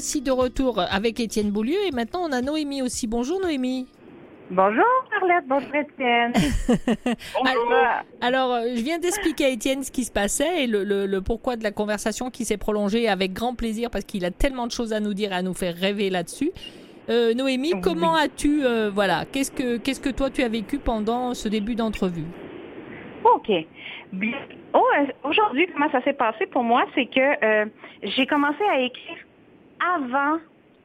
Voici de retour avec Étienne Beaulieu et maintenant on a Noémie aussi. Bonjour Noémie. Bonjour Arlette, bonjour Étienne. Bonjour. Alors, euh, je viens d'expliquer à Étienne ce qui se passait et le, le- le pourquoi de la conversation qui s'est prolongée avec grand plaisir parce qu'il a tellement de choses à nous dire et à nous faire rêver là-dessus. Euh, Noémie, Oui. comment as-tu, euh, voilà, qu'est-ce que qu'est-ce que toi tu as vécu pendant ce début d'entrevue? OK. Bien. Oh, euh, Aujourd'hui, comment ça s'est passé pour moi, c'est que euh, j'ai commencé à écrire avant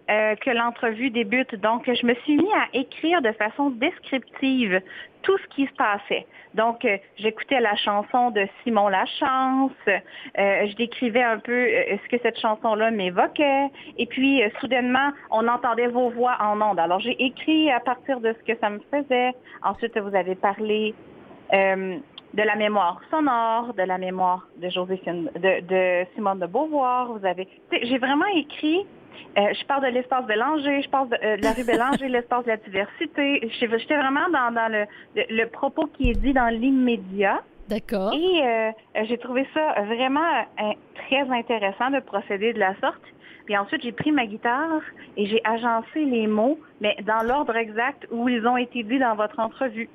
euh, que l'entrevue débute. Donc, je me suis mis à écrire de façon descriptive tout ce qui se passait. Donc, euh, j'écoutais la chanson de Simon Lachance, euh, je décrivais un peu euh, ce que cette chanson-là m'évoquait, et puis euh, soudainement, on entendait vos voix en ondes. Alors, j'ai écrit à partir de ce que ça me faisait. Ensuite, vous avez parlé de la mémoire sonore, de la mémoire de Joséphine, de, de Simone de Beauvoir. Vous avez, j'ai vraiment écrit. euh, je parle de l'espace Bélanger, je parle de, euh, de la rue Bélanger, l'espace de la diversité. J'étais vraiment dans, dans le, le, le propos qui est dit dans l'immédiat. D'accord. Et euh, j'ai trouvé ça vraiment très intéressant de procéder de la sorte. Puis ensuite, j'ai pris ma guitare et j'ai agencé les mots, mais dans l'ordre exact où ils ont été dits dans votre entrevue.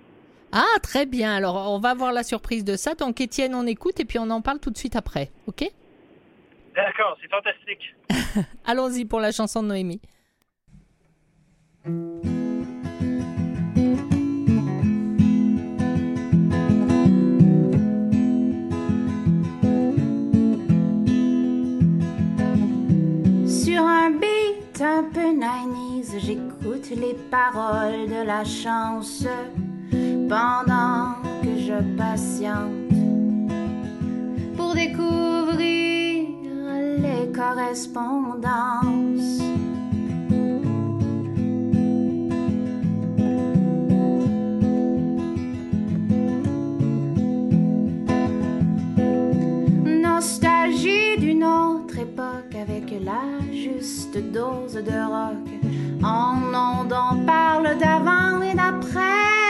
Ah, très bien. Alors, on va avoir la surprise de ça. Donc, Étienne, on écoute et puis on en parle tout de suite après. OK? D'accord, c'est fantastique. Allons-y pour la chanson de Noémie. Sur un beat un peu 90s, j'écoute les paroles de la chance pendant que je patiente pour découvrir les correspondances. Nostalgie d'une autre époque avec la juste dose de rock. En ondes on parle d'avant et d'après,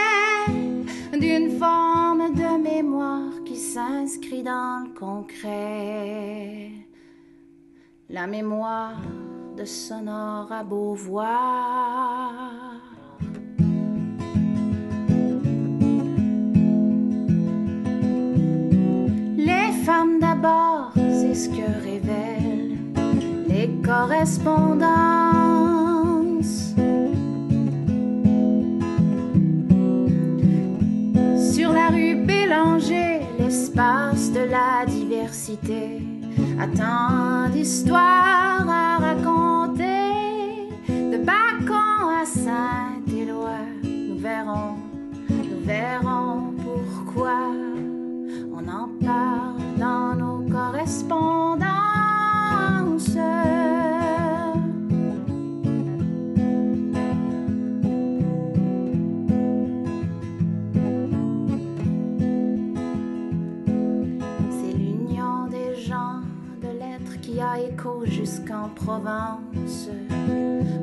d'une forme de mémoire qui s'inscrit dans le concret. La mémoire de sonore à Beauvoir. Les femmes d'abord, c'est ce que révèlent les correspondances. L'espace de la diversité a tant d'histoires à raconter. De Bacon à Saint-Éloi, nous verrons, nous verrons pourquoi on en parle dans nos correspondances. Jusqu'en Provence.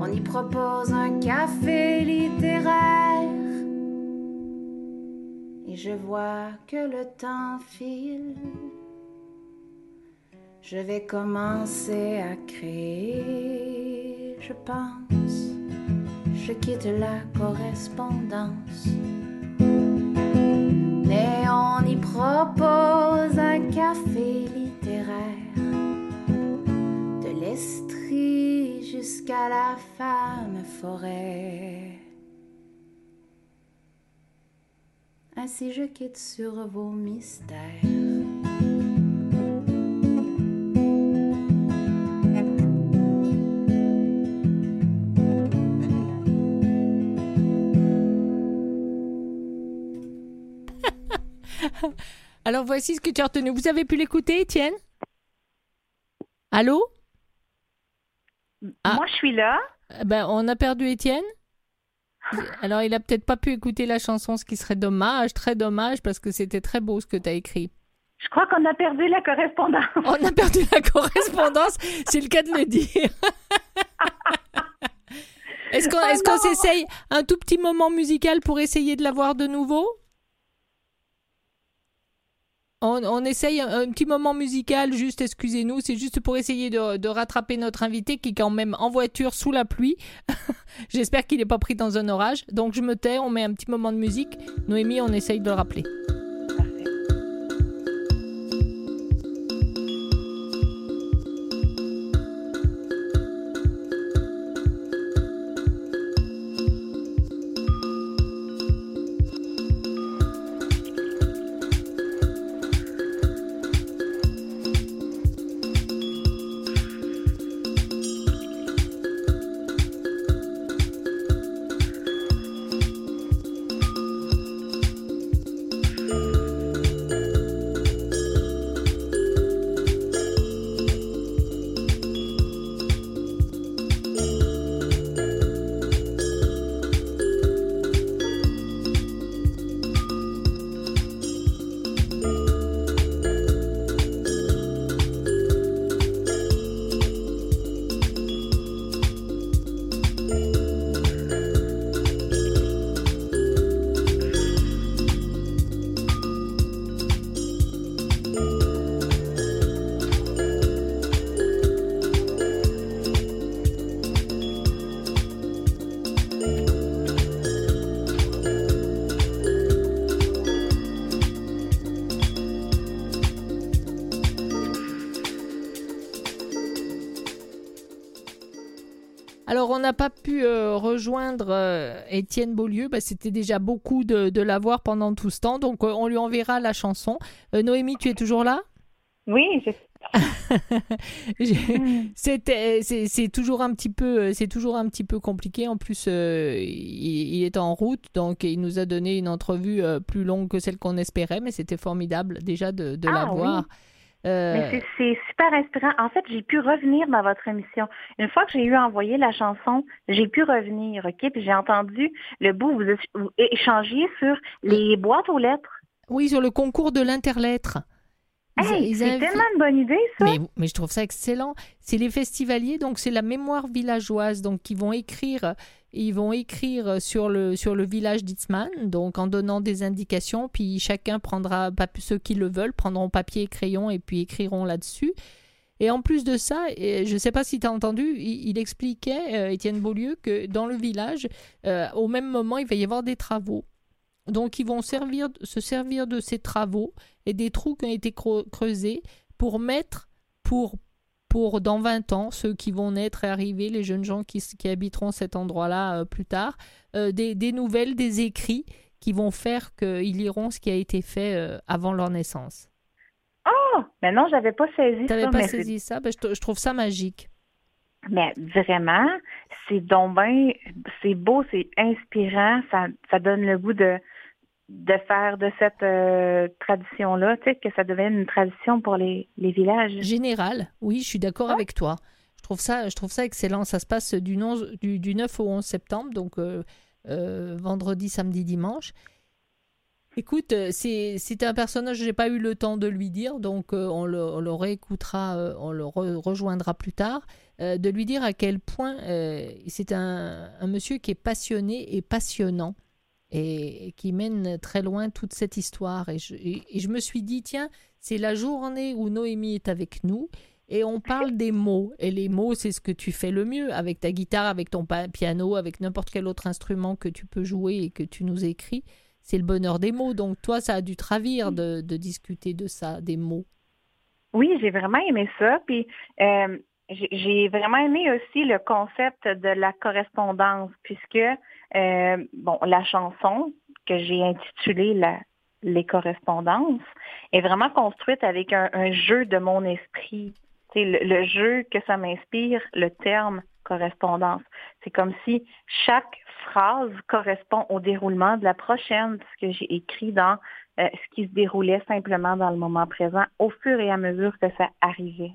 On y propose un café littéraire. Et je vois que le temps file. Je vais commencer à créer, je pense. Je quitte la correspondance. Mais on y propose un café littéraire. Jusqu'à la femme forêt. Ainsi je quitte sur vos mystères. Alors, voici ce que tu as retenu. Vous avez pu l'écouter, Étienne? Allô? Ah. Moi, je suis là. Eh Ben, on a perdu Étienne. Alors, il a peut-être pas pu écouter la chanson, ce qui serait dommage, très dommage, parce que c'était très beau ce que tu as écrit. Je crois qu'on a perdu la correspondance. On a perdu la correspondance, c'est le cas de le dire. Est-ce qu'on non s'essaye un tout petit moment musical pour essayer de la voir de nouveau? On, essaye un, un petit moment musical, juste excusez-nous, c'est juste pour essayer de, de rattraper notre invité qui est quand même en voiture sous la pluie. J'espère qu'il n'est pas pris dans un orage. Donc je me tais, on met un petit moment de musique. Noémie, on essaye de le rappeler. N'a pas pu euh, rejoindre euh, Étienne Beaulieu, bah, c'était déjà beaucoup de, de l'avoir pendant tout ce temps, donc euh, on lui enverra la chanson. Noémie, tu es toujours là? Oui, je- c'est, toujours un petit peu, c'est toujours un petit peu compliqué. En plus, euh, il, il est en route, donc il nous a donné une entrevue euh, plus longue que celle qu'on espérait, mais c'était formidable déjà de, de Ah, l'avoir. Euh, Mais c'est- c'est super inspirant. En fait, j'ai pu revenir dans votre émission. Une fois que j'ai eu envoyé la chanson, j'ai pu revenir, OK? Puis j'ai entendu le bout où vous, vous échangiez sur les boîtes aux lettres. oui, sur le concours de l'interlettre. Hey, c'est tellement une bonne idée, ça. Mais, mais je trouve ça excellent. C'est les festivaliers, donc c'est la mémoire villageoise, donc qui vont écrire, ils vont écrire sur le sur le village d'Itzman, donc en donnant des indications, puis chacun prendra, ceux qui le veulent, prendront papier et crayon et puis écriront là-dessus. Et en plus de ça, je ne sais pas si tu as entendu, il, il expliquait, euh, Étienne Beaulieu, que dans le village, euh, au même moment, il va y avoir des travaux. Donc, ils vont servir, se servir de ces travaux et des trous qui ont été creusés pour mettre, pour, pour dans 20 ans, ceux qui vont naître et arriver, les jeunes gens qui, qui habiteront cet endroit-là euh, plus tard, euh, des, des nouvelles, des écrits qui vont faire qu'ils liront ce qui a été fait euh, avant leur naissance. Oh, mais non, j'avais pas saisi ça. pas mais saisi ça? Ben, je trouve ça magique. Mais vraiment, c'est donc ben, c'est beau, c'est inspirant, ça, ça donne le goût de, de faire de cette euh, tradition-là, tu sais, que ça devienne une tradition pour les, les villages. Général, oui, je suis d'accord avec toi. Je trouve ça, je trouve ça excellent. Ça se passe du, 11 du, du 9 au 11 septembre, donc euh, euh, vendredi, samedi, dimanche. Écoute, c'est un personnage, j'ai pas eu le temps de lui dire, donc on, le, on le réécoutera, on le re- rejoindra plus tard, de lui dire à quel point c'est un, un monsieur qui est passionné et passionnant et, qui mène très loin toute cette histoire. Et je, et- et je me suis dit, tiens, c'est la journée où Noémie est avec nous et on parle des mots. Et les mots, c'est ce que tu fais le mieux avec ta guitare, avec ton piano, avec n'importe quel autre instrument que tu peux jouer et que tu nous écris. C'est le bonheur des mots. Donc toi, ça a dû te ravir de, de discuter de ça, des mots. Oui, j'ai vraiment aimé ça. Puis euh, j'ai vraiment aimé aussi le concept de la correspondance, puisque euh, bon, la chanson que j'ai intitulée la, Les correspondances est vraiment construite avec un, un jeu de mon esprit. Le, le jeu que ça m'inspire, le terme correspondance. C'est comme si chaque phrase correspond au déroulement de la prochaine, ce que j'ai écrit dans euh, ce qui se déroulait simplement dans le moment présent au fur et à mesure que ça arrivait.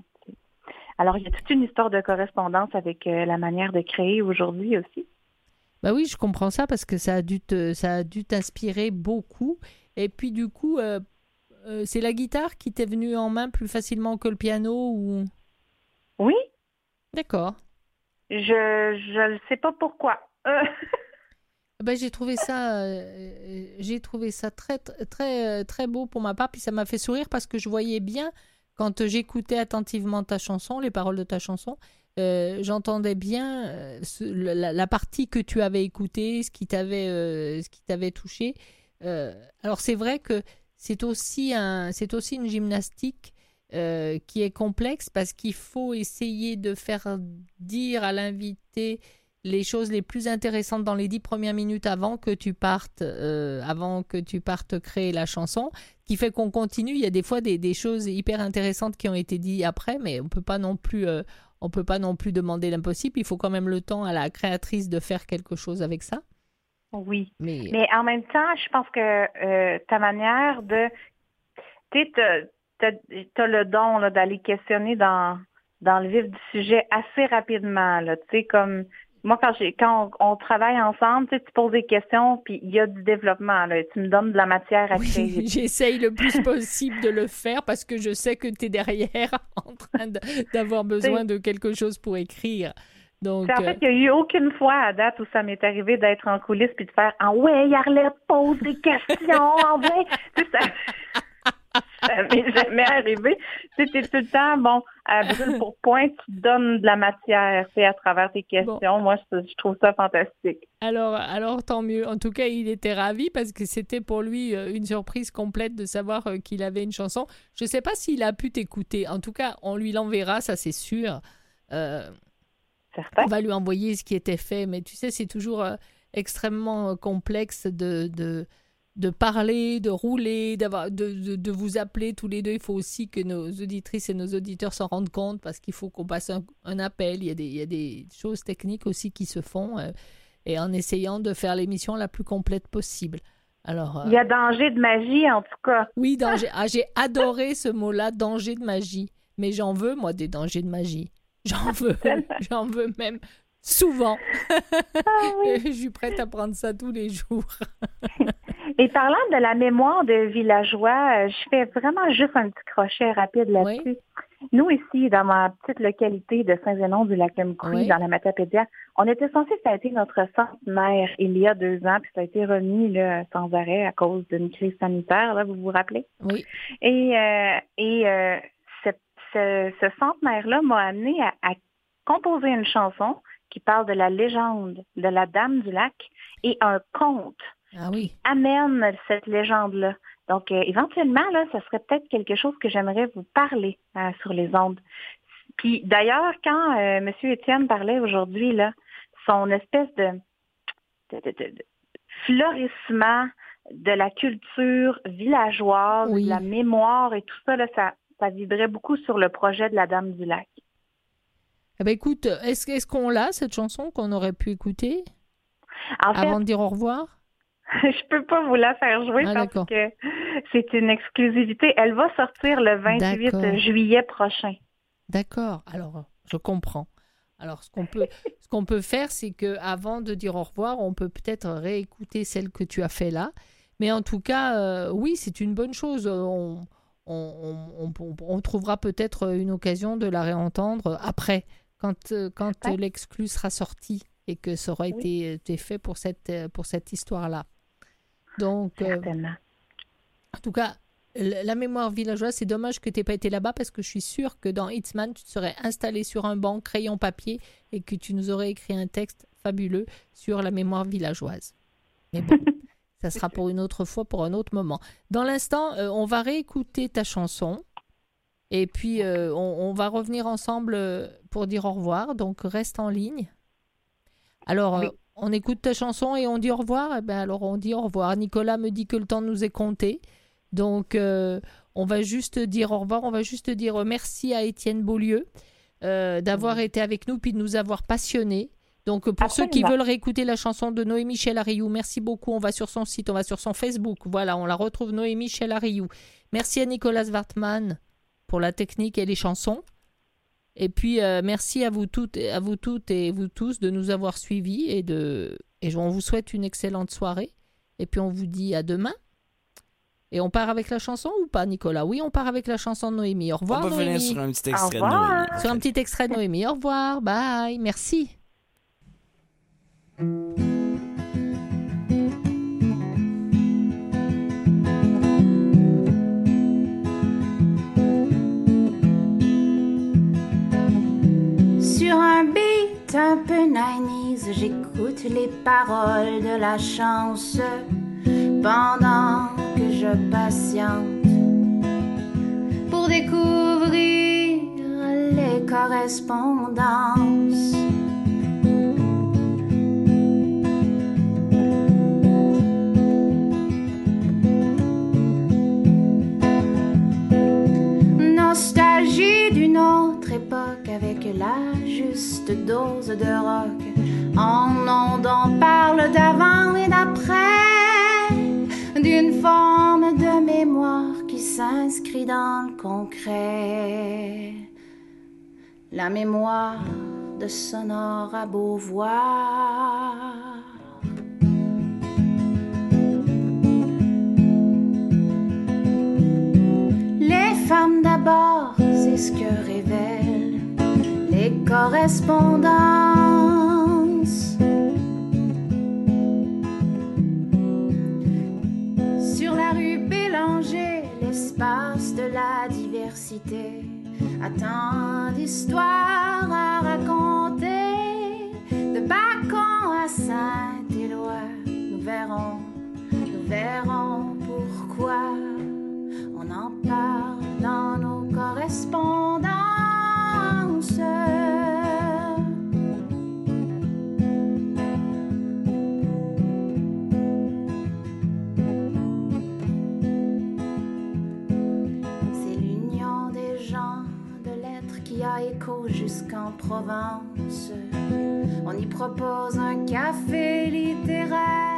Alors, il y a toute une histoire de correspondance avec euh, la manière de créer aujourd'hui aussi. Bah oui, je comprends ça parce que ça a dû te, ça a dû t'inspirer beaucoup. Et puis du coup, euh, euh, c'est la guitare qui t'est venue en main plus facilement que le piano ou? Oui, D'accord. je je ne sais pas pourquoi. Euh, Ben, j'ai trouvé ça, euh, j'ai trouvé ça très, très, très beau pour ma part. Puis ça m'a fait sourire parce que je voyais bien, quand j'écoutais attentivement ta chanson, les paroles de ta chanson, euh, j'entendais bien euh, la, partie que tu avais écoutée, ce qui t'avait, euh, ce qui t'avait touché. Alors c'est vrai que c'est aussi un, c'est aussi une gymnastique qui est complexe parce qu'il faut essayer de faire dire à l'invité les choses les plus intéressantes dans les dix premières minutes avant que tu partes, avant que tu partes créer la chanson, qui fait qu'on continue. Il y a des fois des, des choses hyper intéressantes qui ont été dites après, mais on peut pas non plus, on peut pas non plus demander l'impossible. Il faut quand même le temps à la créatrice de faire quelque chose avec ça. oui. Mais, Mais en même temps, je pense que euh, ta manière de... Tu sais, tu as le don d'aller questionner dans, dans le vif du sujet assez rapidement. Tu sais, comme moi, quand, j'ai, quand on, on travaille ensemble, tu sais, tu poses des questions, puis il y a du développement. Là, tu me donnes de la matière à créer. oui, j'essaye le plus possible de le faire parce que je sais que tu es derrière en train d'avoir besoin de quelque chose pour écrire. Donc, en euh, fait, il n'y a eu aucune fois à date où ça m'est arrivé d'être en coulisses puis de faire Ah ouais, Arlette pose des questions, en vrai. Tu sais, ça, ça m'est jamais arrivé. T'es tout le temps, bon, à brûle pour point, tu donnes de la matière, tu sais, à travers tes questions. Moi, je, je trouve ça fantastique. Alors, alors tant mieux. En tout cas, il était ravi parce que c'était pour lui euh, une surprise complète de savoir euh, qu'il avait une chanson. Je ne sais pas s'il a pu t'écouter. En tout cas, on lui l'enverra, ça c'est sûr. Euh, certain. On va lui envoyer ce qui était fait, mais tu sais, c'est toujours euh, extrêmement complexe de, de, de parler, de rouler, d'avoir, de, de, de vous appeler tous les deux. Il faut aussi que nos auditrices et nos auditeurs s'en rendent compte parce qu'il faut qu'on passe un, un appel. Il y, a des, il y a des choses techniques aussi qui se font euh, et en essayant de faire l'émission la plus complète possible. Alors, euh, Il y a danger de magie, en tout cas. oui, danger. Ah, j'ai adoré ce mot-là, danger de magie. Mais j'en veux, moi, des dangers de magie. J'en veux. J'en veux même souvent. Je suis prête à prendre ça tous les jours. Et parlant de la mémoire de villageois, euh, je fais vraiment juste un petit crochet rapide là-dessus. Nous, ici, dans ma petite localité de Saint-Zénon du lac Oui. dans la Matapédia, on était censé fêter notre centenaire il y a deux ans, puis ça a été remis là, sans arrêt à cause d'une crise sanitaire, là, vous vous rappelez? Oui. Et, euh, et euh, cette- ce, ce centenaire-là m'a amené à, à composer une chanson qui parle de la légende de la Dame du Lac et un conte Ah oui. amène cette légende-là. Donc, euh, éventuellement, là, ça serait peut-être quelque chose que j'aimerais vous parler euh, sur les ondes. Puis, d'ailleurs, quand euh, M. Étienne parlait aujourd'hui, là, son espèce de, de, de- de- de florissement de la culture villageoise, Oui. de la mémoire et tout ça, là, ça, ça vibrait beaucoup sur le projet de la Dame du Lac. Eh ben, écoute, est-ce est-ce qu'on l'a, cette chanson qu'on aurait pu écouter En fait, avant de dire au revoir? je peux pas vous la faire jouer Ah, parce que c'est une exclusivité. Elle va sortir le 28 D'accord. juillet prochain. D'accord. Alors, je comprends. Alors, ce qu'on peut, ce qu'on peut faire, c'est que avant de dire au revoir, on peut peut-être réécouter celle que tu as fait là. Mais en tout cas, euh, oui, c'est une bonne chose. On, on, on- on- on trouvera peut-être une occasion de la réentendre après, quand, euh, quand Ouais. l'exclu sera sorti et que ça aura Oui. été, été fait pour cette, euh, pour cette histoire-là. Donc, euh, en tout cas, la mémoire villageoise, c'est dommage que tu n'aies pas été là-bas parce que je suis sûre que dans Hitzman, tu te serais installé sur un banc, crayon papier, et que tu nous aurais écrit un texte fabuleux sur la mémoire villageoise. Mais bon, ça sera pour une autre fois, pour un autre moment. Dans l'instant, euh, on va réécouter ta chanson. Et puis, euh, on, on va revenir ensemble pour dire au revoir. Donc, reste en ligne. Alors, Oui. On écoute ta chanson et on dit au revoir. Eh ben, alors, on dit au revoir. Nicolas me dit que le temps nous est compté. Donc, euh, on va juste dire au revoir. On va juste dire merci à Étienne Beaulieu euh, d'avoir été avec nous puis de nous avoir passionnés. Donc, pour ceux qui veulent réécouter la chanson de Noémie Chellariou, merci beaucoup. On va sur son site, on va sur son Facebook. Voilà, on la retrouve, Noémie Chellariou. Merci à Nicolas Wartmann pour la technique et les chansons. Et puis, euh, merci à vous toutes, à vous toutes et vous tous de nous avoir suivis et de et on vous souhaite une excellente soirée. Et puis, on vous dit à demain. Et on part avec la chanson ou pas, Nicolas? Oui, on part avec la chanson de Noémie. Au On revoir, peut finir Noémie. sur un petit extrait de. Noémie. Sur un petit extrait de Noémie. Au revoir, bye, merci. Sur un beat un peu 90s, j'écoute les paroles de la chance pendant que je patiente pour découvrir les correspondances. Avec la juste dose de rock. En ondes on parle d'avant et d'après, d'une forme de mémoire qui s'inscrit dans le concret. La mémoire de Sonore à Beauvoir. Les femmes d'abord, c'est ce que révèlent les correspondances. Sur la rue Bélanger, l'espace de la diversité a tant d'histoires à raconter. De Bacon à Saint-Éloi, nous verrons, nous verrons pourquoi on en parle dans nos correspondances. C'est l'union des gens de lettres qui a écho jusqu'en Provence. On y propose un café littéraire.